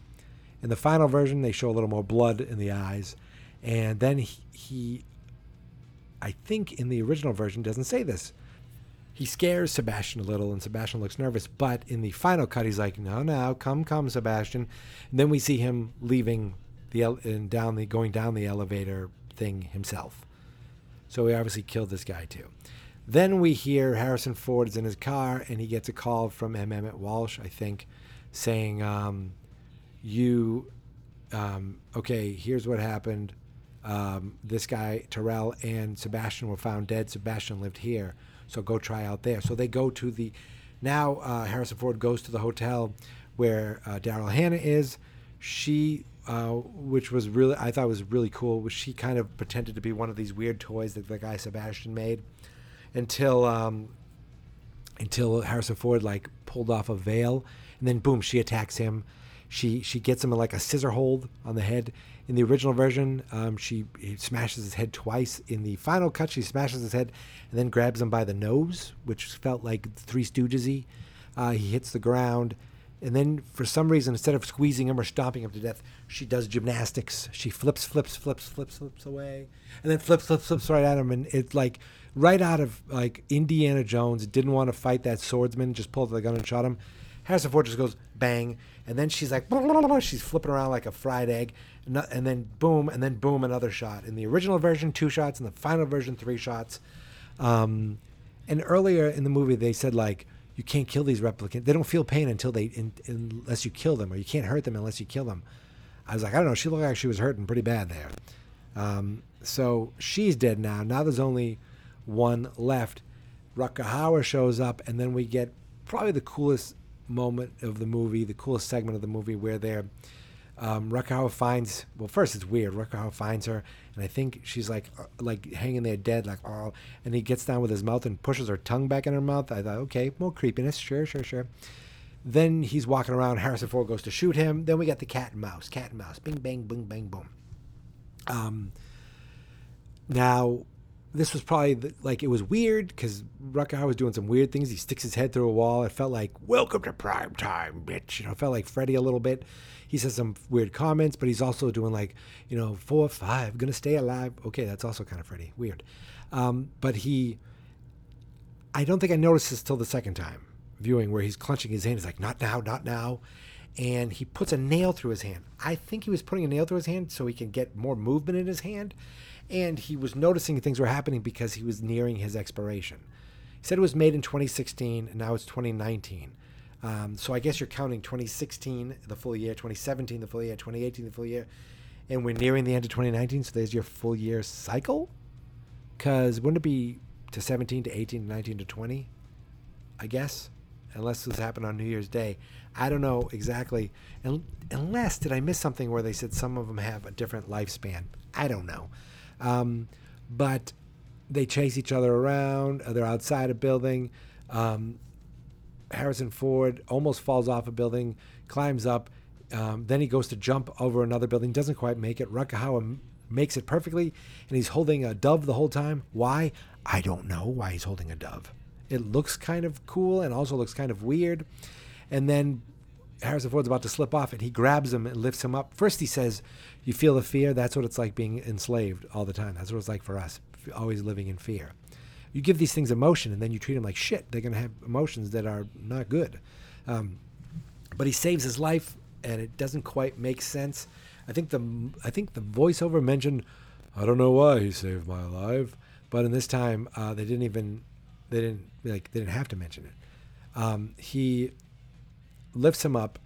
[SPEAKER 9] In the final version, they show a little more blood in the eyes, and then he, he I think in the original version doesn't say this. He scares Sebastian a little, and Sebastian looks nervous. But in the final cut, he's like, "No, no, come, come, Sebastian." And then we see him leaving the and down the going down the elevator thing himself. So he obviously killed this guy too. Then we hear Harrison Ford is in his car, and he gets a call from M. Emmet Walsh, I think, saying, um, "You, um, okay, here's what happened." um, this guy Tyrell and Sebastian were found dead. Sebastian lived here, so go try out there. So they go to the now uh, Harrison Ford goes to the hotel where uh, Daryl Hannah is. She, uh, which was really I thought was really cool, was she kind of pretended to be one of these weird toys that the guy Sebastian made until um, until Harrison Ford like pulled off a veil, and then boom, she attacks him. She she gets him in like a scissor hold on the head. In the original version, um, she smashes his head twice. In the final cut, she smashes his head and then grabs him by the nose, which felt like Three Stoogesy. Uh, he hits the ground, and then for some reason, instead of squeezing him or stomping him to death, she does gymnastics. She flips, flips, flips, flips, flips away, and then flips, flips, flips right at him, and it's like right out of like Indiana Jones. Didn't want to fight that swordsman, just pulled the gun and shot him. Harrison Ford just goes bang, and then she's like, she's flipping around like a fried egg, and then boom, and then boom, another shot. In the original version, two shots. In the final version, three shots. Um, and earlier in the movie, they said like, you can't kill these replicants. They don't feel pain until they, in, unless you kill them, or you can't hurt them unless you kill them. I was like, I don't know. She looked like she was hurting pretty bad there. Um, so she's dead now. Now there's only one left. Rutger Hauer shows up, and then we get probably the coolest moment of the movie, the coolest segment of the movie where they're um, finds well first it's weird Rutger Hauer finds her and I think she's like uh, like hanging there dead like oh and he gets down with his mouth and pushes her tongue back in her mouth. I thought okay more creepiness sure sure sure. Then he's walking around Harrison Ford goes to shoot him. Then we got the cat and mouse cat and mouse bing bang boom bang boom. Um now, this was probably the, like it was weird because Rutger was doing some weird things. He sticks his head through a wall. It felt like "Welcome to prime time, bitch." You know, it felt like Freddy a little bit. He says some weird comments, but he's also doing like, you know, four, five, gonna stay alive. Okay, that's also kind of Freddy. Weird. Um, but he, I don't think I noticed this till the second time viewing where he's clenching his hand. He's like, "Not now, not now," and he puts a nail through his hand. I think he was putting a nail through his hand so he can get more movement in his hand and he was noticing things were happening because he was nearing his expiration. He said it was made in 2016, and now it's 2019. Um, so I guess you're counting 2016, the full year, 2017, the full year, 2018, the full year, and we're nearing the end of 2019. So there's your full year cycle. Because wouldn't it be to 17 to 18 to 19 to 20? I guess, unless this happened on New Year's Day. I don't know exactly. Unless did I miss something where they said some of them have a different lifespan? I don't know. Um, but they chase each other around. They're outside a building. Um, Harrison Ford almost falls off a building, climbs up. Um, then he goes to jump over another building, doesn't quite make it. Rutger Hauer makes it perfectly, and he's holding a dove the whole time. Why? I don't know why he's holding a dove. It looks kind of cool and also looks kind of weird. And then Harrison Ford's about to slip off, and he grabs him and lifts him up. First, he says, "You feel the fear. That's what it's like being enslaved all the time. That's what it's like for us, always living in fear. You give these things emotion, and then you treat them like shit. They're gonna have emotions that are not good." Um, but he saves his life, and it doesn't quite make sense. I think the I think the voiceover mentioned, "I don't know why he saved my life," but in this time, uh, they didn't even they didn't like they didn't have to mention it. Um, he lifts him up.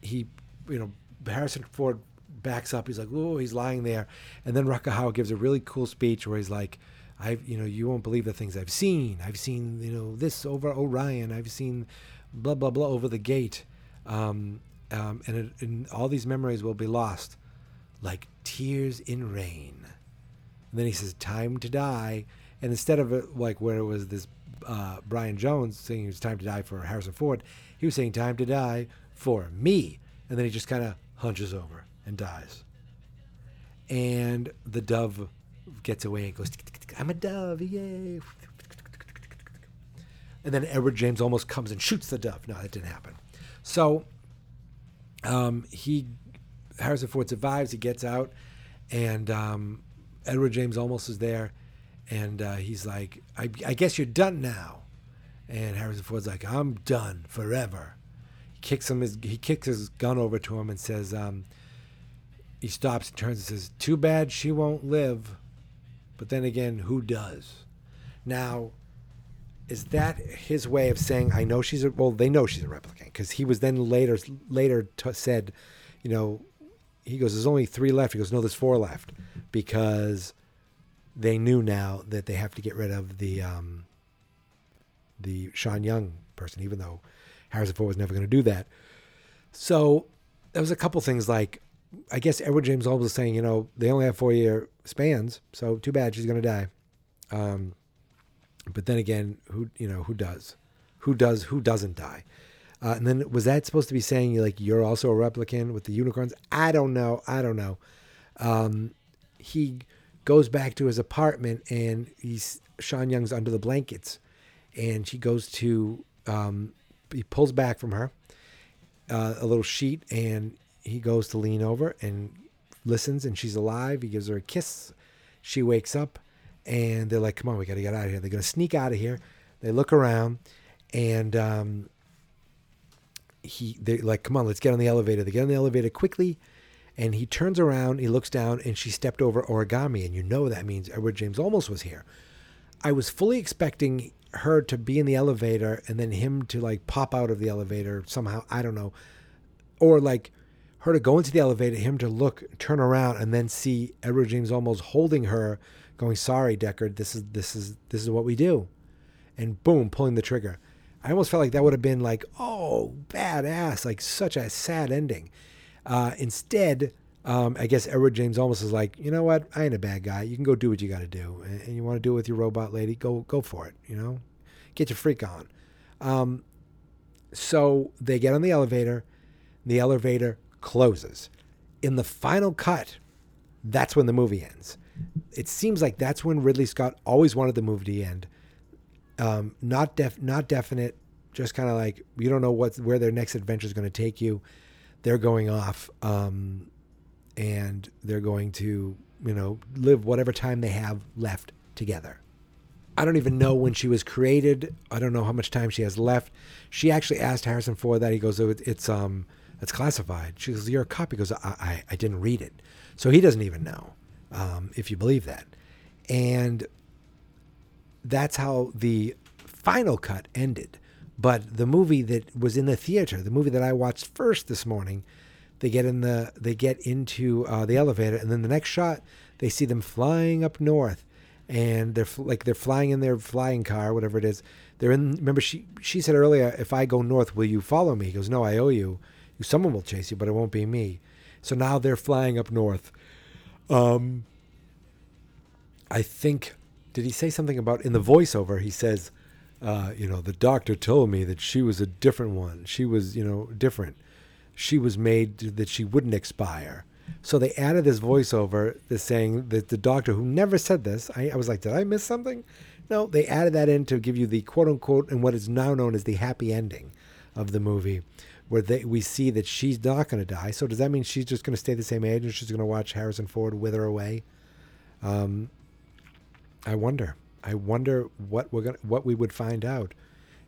[SPEAKER 9] He, you know, Harrison Ford backs up. He's like, oh, he's lying there. And then Rutger Hauer gives a really cool speech where he's like, I've, you know, you won't believe the things I've seen. I've seen, you know, this over Orion. I've seen blah, blah, blah over the gate. Um, um, and, it, and all these memories will be lost like tears in rain. And then he says, time to die. And instead of it, like where it was this uh, Brian Jones saying it was time to die for Harrison Ford, he was saying time to die for me. And then he just kind of hunches over and dies. And the dove gets away and goes, I'm a dove, yay. And then Edward James Olmos comes and shoots the dove. No, that didn't happen. So um, he, Harrison Ford survives. He gets out, and um, Edward James Olmos is there, and uh, he's like, I, I guess you're done now. And Harrison Ford's like, I'm done forever. He kicks him his he kicks his gun over to him and says, um, he stops and turns and says, Too bad she won't live. But then again, who does? Now, is that his way of saying I know she's a well? They know she's a replicant because he was then later later t- said, you know, he goes, "There's only three left." He goes, "No, there's four left," because they knew now that they have to get rid of the um, the Sean Young person, even though Harrison Ford was never going to do that. So there was a couple things like, I guess Edward James Olmos was saying, you know, they only have four year spans, so too bad she's going to die. Um, but then again, who you know who does, who does, who doesn't die? Uh, and then was that supposed to be saying you like you're also a replicant with the unicorns? I don't know. I don't know. Um, he goes back to his apartment and he's Sean Young's under the blankets, and she goes to um, he pulls back from her uh, a little sheet and he goes to lean over and listens and she's alive. He gives her a kiss. She wakes up and they're like come on we got to get out of here. They're to sneak out of here. They look around and um, he they're like come on let's get on the elevator. They get on the elevator quickly and he turns around he looks down and she stepped over origami. And you know that means edward james Olmos was here. I was fully expecting her to be in the elevator and then him to like pop out of the elevator somehow i don't know. Or like her to go into the elevator him to look turn around and then see edward james Olmos holding her going sorry deckard this is this is this is what we do. And boom pulling the trigger. I almost felt like that would have been like oh badass like such a sad ending uh, instead um, I guess Edward James Olmos is like, you know what? I ain't a bad guy. You can go do what you got to do, and, and you want to do it with your robot lady, go go for it. You know, get your freak on. Um, so they get on the elevator. The elevator closes. In the final cut, that's when the movie ends. it seems like that's when Ridley Scott always wanted the movie to end. Um, not def, not definite, just kind of like you don't know what where their next adventure is going to take you. They're going off, um, and they're going to you know live whatever time they have left together. I don't even know when she was created. I don't know how much time she has left. She actually asked Harrison Ford that. He goes, oh, "It's um, it's classified." She goes, "You're a cop." He goes, "I, I, I didn't read it," so he doesn't even know, um, if you believe that. And that's how the final cut ended. But the movie that was in the theater, the movie that I watched first this morning, they get in the they get into uh, the elevator, and then the next shot they see them flying up north, and they're like they're flying in their flying car, whatever it is. They're in. Remember, she she said earlier, if I go north, will you follow me? He goes, no, I owe you. Someone will chase you, but it won't be me. So now they're flying up north. Um, I think did he say something about in the voiceover? He says, uh, you know, the doctor told me that she was a different one. She was, you know, different. She was made that she wouldn't expire. So they added this voiceover, this saying that the doctor who never said this. I, I was like, did I miss something? No, they added that in to give you the quote unquote and what is now known as the happy ending of the movie, where they we see that she's not going to die. So does that mean she's just going to stay the same age and she's going to watch Harrison Ford wither away? Um, I wonder. I wonder what we're gonna, what we would find out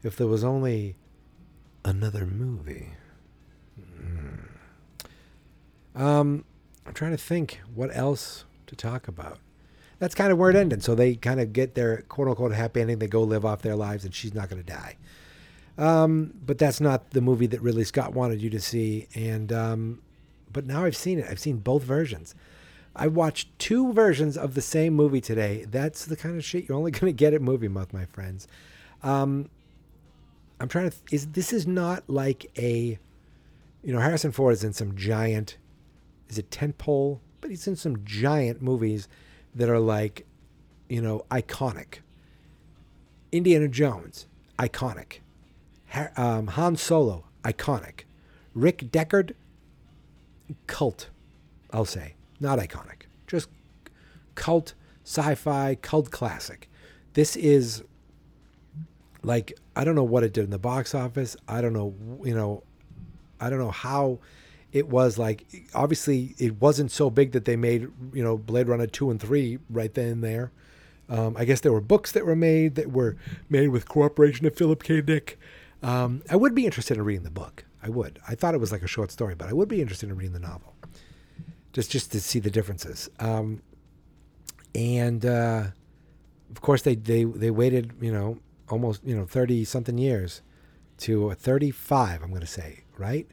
[SPEAKER 9] if there was only another movie. Hmm. Um, I'm trying to think what else to talk about. That's kind of where it ended. So they kind of get their quote unquote happy ending. They go live off their lives, and she's not going to die. Um, but that's not the movie that Ridley Scott wanted you to see. And um, but now I've seen it. I've seen both versions. I watched two versions of the same movie today. That's the kind of shit you're only going to get at Movie Month, my friends. Um, I'm trying to. Is this is not like a, you know, Harrison Ford is in some giant, is it tentpole? But he's in some giant movies that are like, you know, iconic. Indiana Jones, iconic. Har- um, Han Solo, iconic. Rick Deckard, cult, I'll say. Not iconic. Just cult, sci fi, cult classic. This is like, I don't know what it did in the box office. I don't know, you know, I don't know how it was like. Obviously, it wasn't so big that they made, you know, Blade Runner 2 and 3 right then and there. Um, I guess there were books that were made that were made with cooperation of Philip K. Dick. Um, I would be interested in reading the book. I would. I thought it was like a short story, but I would be interested in reading the novel, just just to see the differences. Um, and uh, of course, they they they waited, you know, almost you know thirty something years to thirty five. I'm going to say right,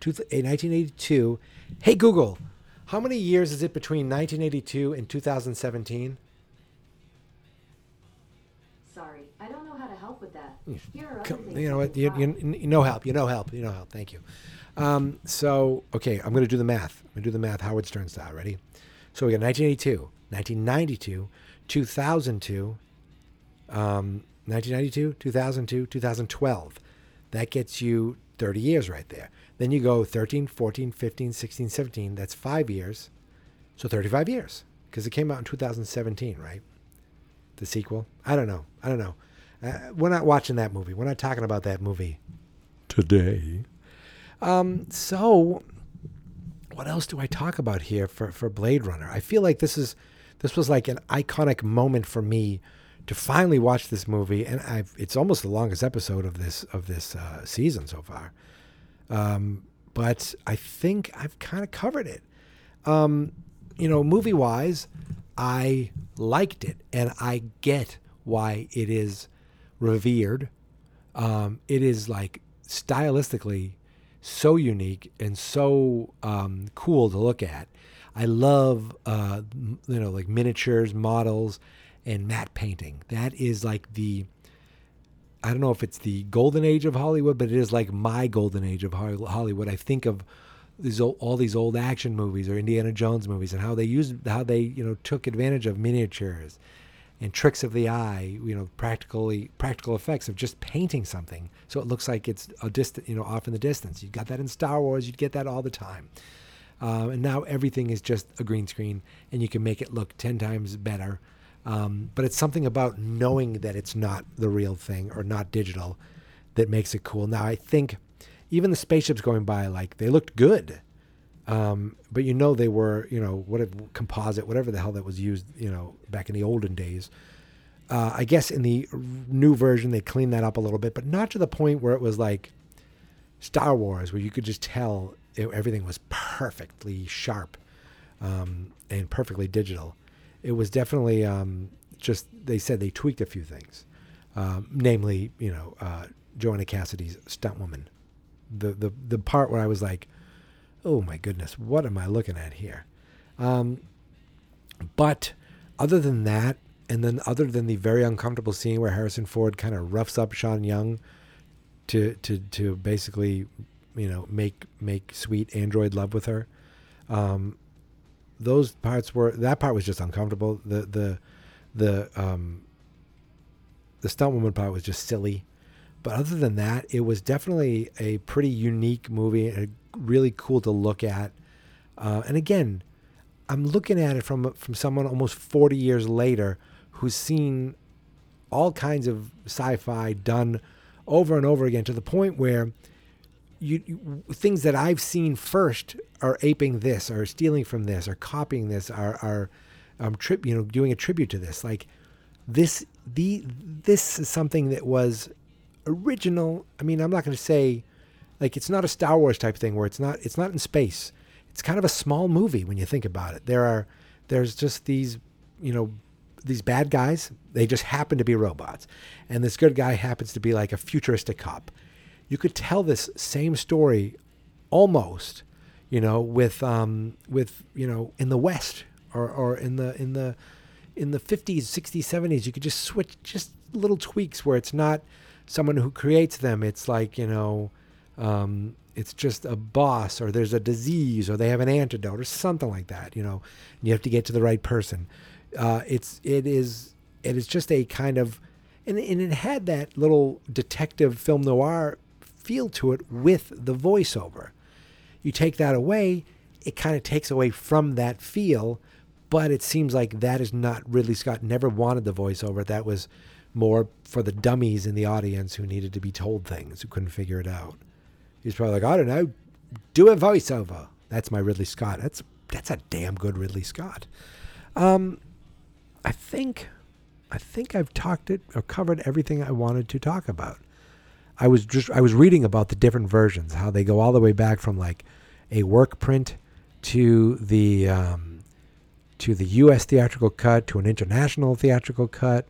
[SPEAKER 9] Two, eh, 1982. Hey Google, how many years is it between 1982 and 2017?
[SPEAKER 10] Sorry, I don't know how to help with that. Here are other
[SPEAKER 9] Come-
[SPEAKER 10] things
[SPEAKER 9] you know what? You, you, you no help. You no help. You no help. Thank you. Um, so, okay, I'm going to do the math. I'm going to do the math Howard Stern style. Ready? So we got 1982, 1992, 2002, um, 1992, 2002, 2012. That gets you 30 years right there. Then you go 13, 14, 15, 16, 17. That's five years. So 35 years because it came out in 2017, right? The sequel. I don't know. I don't know. Uh, we're not watching that movie. We're not talking about that movie today. Um, so, what else do I talk about here for, for Blade Runner? I feel like this is this was like an iconic moment for me to finally watch this movie, and I've it's almost the longest episode of this of this uh, season so far. Um, but I think I've kind of covered it. Um, you know, movie wise, I liked it, and I get why it is revered. Um, it is like stylistically so unique and so um, cool to look at. I love, uh, you know, like miniatures, models, and matte painting. That is like the, I don't know if it's the golden age of Hollywood, but it is like my golden age of Hollywood. I think of these old, all these old action movies or Indiana Jones movies and how they used, how they, you know, took advantage of miniatures and tricks of the eye, you know, practically practical effects of just painting something so it looks like it's a distant, you know, off in the distance. You got that in Star Wars. You'd get that all the time. uh, and now everything is just a green screen, and you can make it look ten times better. Um, but it's something about knowing that it's not the real thing or not digital that makes it cool. Now I think even the spaceships going by, like they looked good, um, but you know they were, you know, whatever composite, whatever the hell that was used, you know, back in the olden days. Uh, I guess in the new version they cleaned that up a little bit, but not to the point where it was like Star Wars, where you could just tell it, everything was perfectly sharp um, and perfectly digital. It was definitely um, just they said they tweaked a few things, um, namely, you know, uh, Joanna Cassidy's stunt woman. The the the part where I was like, oh my goodness, what am I looking at here? Um, but other than that, and then other than the very uncomfortable scene where Harrison Ford kind of roughs up Sean Young to to to basically, you know, make make sweet android love with her. Um, those parts were that part was just uncomfortable. The the the um, the stunt woman part was just silly. But other than that, it was definitely a pretty unique movie really cool to look at. Uh, and again, I'm looking at it from from someone almost 40 years later who's seen all kinds of sci-fi done over and over again to the point where you, you things that I've seen first are aping this, or stealing from this, or copying this, are are um, trip you know doing a tribute to this. Like this the this is something that was original. I mean, I'm not going to say like it's not a Star Wars type thing where it's not it's not in space. It's kind of a small movie when you think about it. There are there's just these you know these bad guys. They just happen to be robots, and this good guy happens to be like a futuristic cop. You could tell this same story almost, you know, with um with you know in the West or or in the in the in the 50s, 60s, 70s. You could just switch just little tweaks where it's not someone who creates them. It's like you know. Um, it's just a boss or there's a disease or they have an antidote or something like that you know you have to get to the right person. Uh, it's it is it is just a kind of and, and it had that little detective film noir feel to it with the voiceover. You take that away it kind of takes away from that feel but it seems like that is not ridley scott never wanted the voiceover. That was more for the dummies in the audience who needed to be told things who couldn't figure it out He's probably like, I don't know, do a voiceover. That's my Ridley Scott. That's that's a damn good Ridley Scott. Um, I think, I think I've talked it or covered everything I wanted to talk about. I was just I was reading about the different versions, how they go all the way back from like a work print to the um, to the U.S. theatrical cut to an international theatrical cut.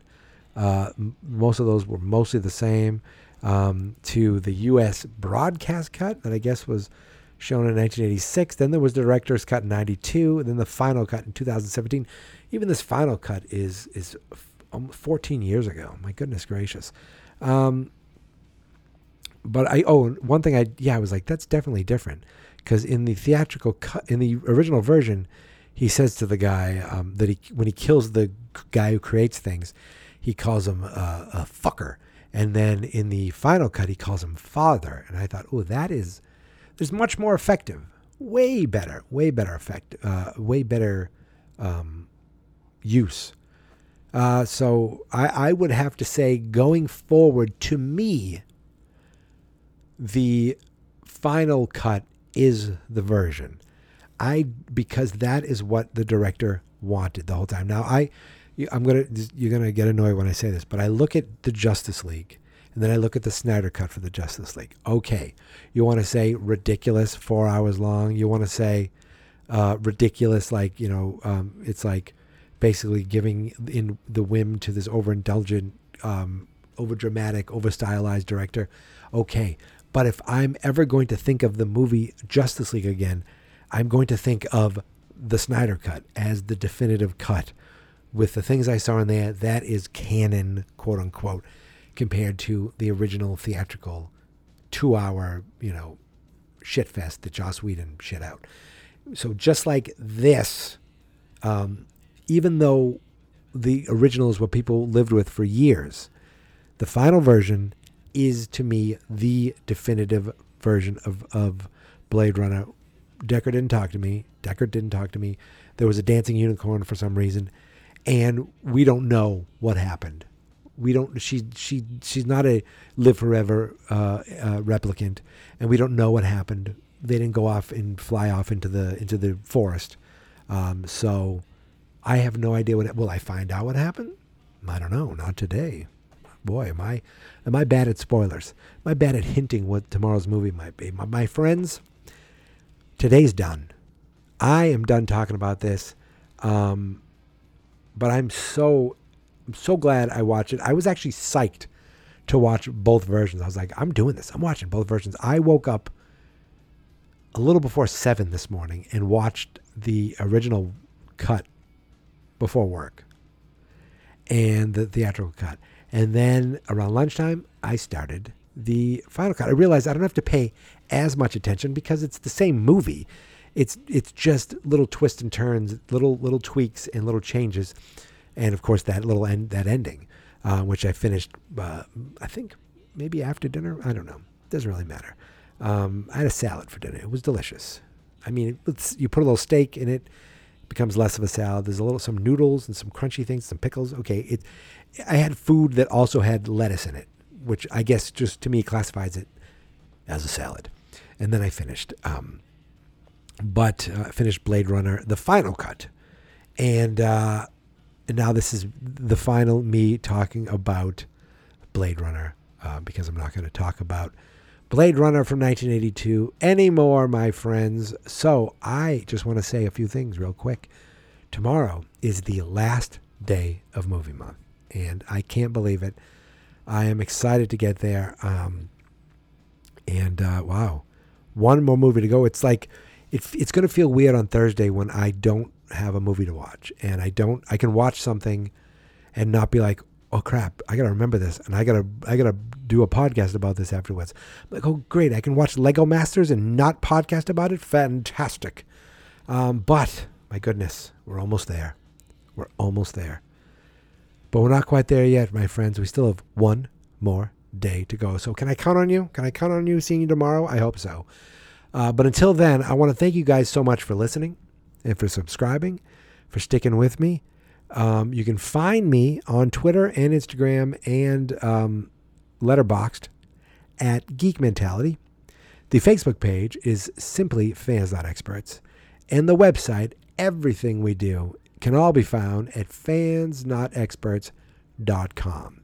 [SPEAKER 9] Uh, m- most of those were mostly the same um, to the U.S. broadcast cut that I guess was shown in 1986. Then there was the director's cut in 92, and then the final cut in 2017. Even this final cut is is 14 years ago. My goodness gracious. Um, but I oh one thing I yeah I was like that's definitely different because in the theatrical cut in the original version he says to the guy um, that he when he kills the guy who creates things he calls him uh, a fucker and then in the final cut, he calls him father. And I thought, oh, that is, there's much more effective, way better, way better effect, uh, way better um, use. Uh, so I, I would have to say, going forward, to me, the final cut is the version. I because that is what the director wanted the whole time. Now I I'm gonna you're gonna get annoyed when I say this, but I look at the Justice League and then I look at the Snyder cut for the Justice League. Okay, you want to say ridiculous, four hours long. You want to say uh, ridiculous, like you know, um, it's like basically giving in the whim to this overindulgent, um, over dramatic, over stylized director. Okay, but if I'm ever going to think of the movie Justice League again, I'm going to think of the Snyder cut as the definitive cut with the things I saw in there, that is canon, quote unquote, compared to the original theatrical two hour, you know, shit fest that Joss Whedon shit out. So just like this, um, even though the original is what people lived with for years, the final version is to me the definitive version of, of Blade Runner Deckard didn't talk to me. Deckard didn't talk to me. There was a dancing unicorn for some reason, and we don't know what happened. We don't. She she she's not a live forever uh, uh, replicant, and we don't know what happened. They didn't go off and fly off into the into the forest. Um, so I have no idea what. Will I find out what happened? I don't know. Not today. Boy, am I am I bad at spoilers? Am I bad at hinting what tomorrow's movie might be? My, my friends, today's done. I am done talking about this. Um, but I'm so I'm so glad I watched it. I was actually psyched to watch both versions. I was like, I'm doing this. I'm watching both versions. I woke up a little before seven this morning and watched the original cut before work and the theatrical cut. And then around lunchtime, I started the final cut. I realized I don't have to pay as much attention because it's the same movie. It's it's just little twists and turns, little little tweaks and little changes, and of course that little end that ending, uh, which I finished. Uh, I think maybe after dinner. I don't know. Doesn't really matter. Um, I had a salad for dinner. It was delicious. I mean, you put a little steak in it, it becomes less of a salad. There's a little some noodles and some crunchy things, some pickles. Okay, it. I had food that also had lettuce in it, which I guess just to me classifies it as a salad. And then I finished, um, but uh, finished Blade Runner, the final cut, and uh, and now this is the final me talking about Blade Runner uh, because I'm not going to talk about Blade Runner from 1982 anymore, my friends. So I just want to say a few things real quick. Tomorrow is the last day of movie month, and I can't believe it. I am excited to get there. Um, and uh, wow, one more movie to go. It's like it, it's going to feel weird on Thursday when I don't have a movie to watch, and I don't. I can watch something and not be like, oh crap, I gotta remember this, and I gotta I gotta do a podcast about this afterwards. I'm like, oh great, I can watch Lego Masters and not podcast about it. Fantastic. Um, but my goodness, we're almost there. We're almost there. But we're not quite there yet, my friends. We still have one more day to go. So can I count on you? Can I count on you seeing you tomorrow? I hope so. Uh, but until then, I want to thank you guys so much for listening and for subscribing, for sticking with me. Um, you can find me on Twitter and Instagram and um, Letterboxd at Geek Mentality. The Facebook page is simply fans.experts. And the website, everything we do, can all be found at fansnotexperts.com.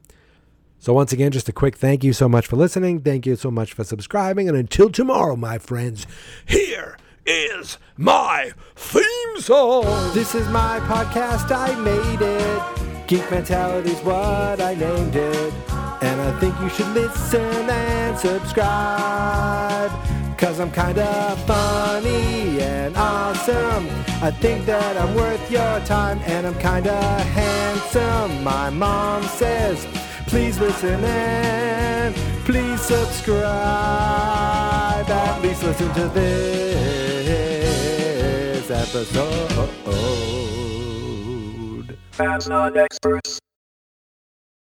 [SPEAKER 9] So, once again, just a quick thank you so much for listening. Thank you so much for subscribing. And until tomorrow, my friends, here is my theme song. This is my podcast. I made it. Geek Mentality's what I named it. And I think you should listen and subscribe. Cause I'm kinda funny and awesome. I think that I'm worth your time and I'm kinda handsome. My mom says, please listen in. please subscribe. At least listen to this episode.
[SPEAKER 11] Fans not experts.